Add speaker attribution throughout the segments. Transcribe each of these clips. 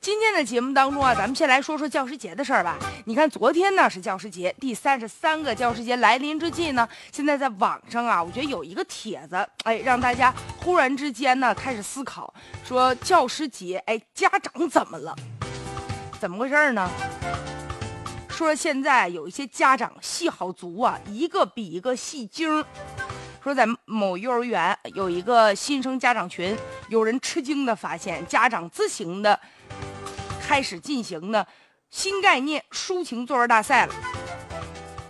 Speaker 1: 今天的节目当中啊，咱们先来说说教师节的事儿吧。你看，昨天呢是教师节，第三十三个教师节来临之际呢，现在在网上啊，我觉得有一个帖子，哎，让大家忽然之间呢开始思考，说教师节，哎，家长怎么了？怎么回事儿呢？说现在有一些家长戏好足啊，一个比一个戏精。说在某幼儿园有一个新生家长群，有人吃惊的发现，家长自行的。开始进行的新概念抒情作文大赛了。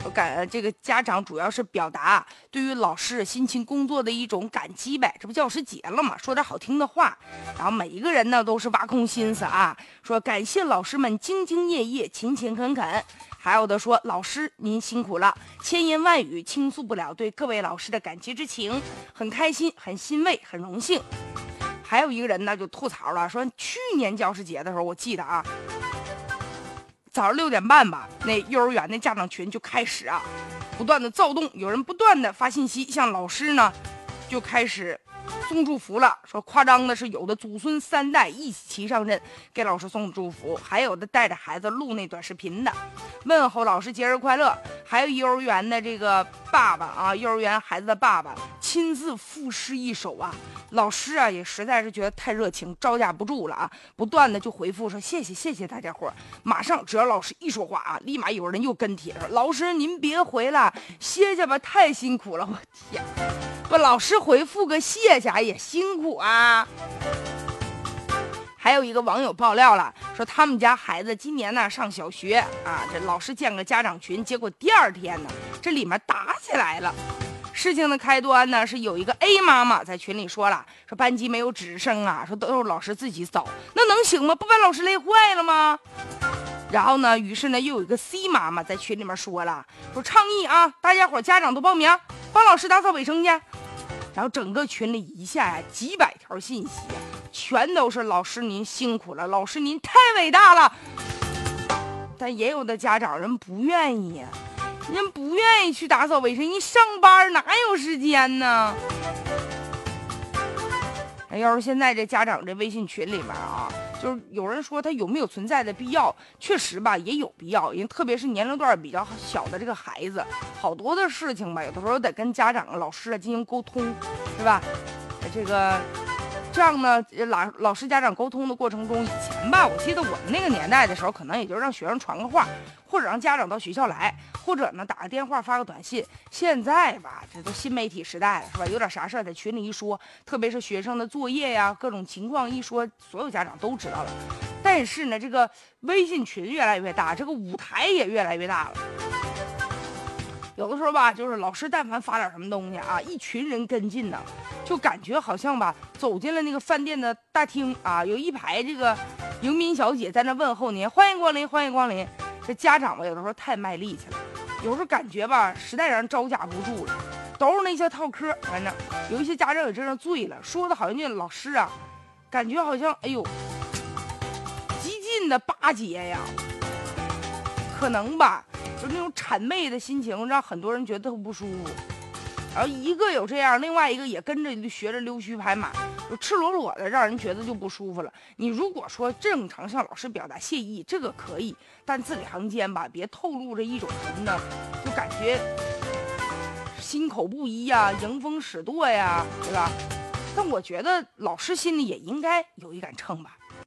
Speaker 1: 我感这个家长主要是表达对于老师辛勤工作的一种感激呗，这不教师节了嘛，说点好听的话。然后每一个人呢都是挖空心思啊，说感谢老师们兢兢业业、勤勤恳恳。还有的说老师您辛苦了，千言万语倾诉不了对各位老师的感激之情，很开心、很欣慰、很荣幸。还有一个人呢，就吐槽了，说去年教师节的时候，我记得啊，早上六点半吧，那幼儿园的家长群就开始啊，不断的躁动，有人不断的发信息向老师呢，就开始。送祝福了，说夸张的是有的祖孙三代一起上阵给老师送祝福，还有的带着孩子录那短视频的问候老师节日快乐，还有幼儿园的这个爸爸啊，幼儿园孩子的爸爸亲自赋诗一首啊，老师啊也实在是觉得太热情，招架不住了啊，不断的就回复说谢谢谢谢大家伙，马上只要老师一说话啊，立马有人又跟帖说老师您别回了，歇歇吧，太辛苦了，我天，不老师回复个谢谢。也辛苦啊！还有一个网友爆料了，说他们家孩子今年呢上小学啊，这老师建个家长群，结果第二天呢，这里面打起来了。事情的开端呢是有一个 A 妈妈在群里说了，说班级没有值生啊，说都是老师自己扫，那能行吗？不把老师累坏了吗？然后呢，于是呢又有一个 C 妈妈在群里面说了，说倡议啊，大家伙家长都报名，帮老师打扫卫生去。然后整个群里一下呀，几百条信息，全都是老师您辛苦了，老师您太伟大了。但也有的家长人不愿意，人不愿意去打扫卫生，你上班哪有时间呢？哎，要是现在这家长这微信群里面啊。就是有人说他有没有存在的必要？确实吧，也有必要，因为特别是年龄段比较小的这个孩子，好多的事情吧，有的时候得跟家长、老师啊进行沟通，是吧？这个。这样呢，老老师家长沟通的过程中，以前吧，我记得我们那个年代的时候，可能也就让学生传个话，或者让家长到学校来，或者呢打个电话、发个短信。现在吧，这都新媒体时代了，是吧？有点啥事儿在群里一说，特别是学生的作业呀，各种情况一说，所有家长都知道了。但是呢，这个微信群越来越大，这个舞台也越来越大了。有的时候吧，就是老师但凡发点什么东西啊，一群人跟进呢，就感觉好像吧走进了那个饭店的大厅啊，有一排这个迎宾小姐在那问候您，欢迎光临，欢迎光临。这家长吧，有的时候太卖力气了，有时候感觉吧，实在让人招架不住了，都是那些套嗑。反正有一些家长也真是醉了，说的好像就老师啊，感觉好像哎呦，极尽的巴结呀，可能吧。就那种谄媚的心情，让很多人觉得特不舒服。然后一个有这样，另外一个也跟着学着溜须拍马，就赤裸裸的，让人觉得就不舒服了。你如果说正常向老师表达谢意，这个可以，但字里行间吧，别透露着一种什么呢？就感觉心口不一呀，迎风使舵呀，对吧？但我觉得老师心里也应该有一杆秤吧。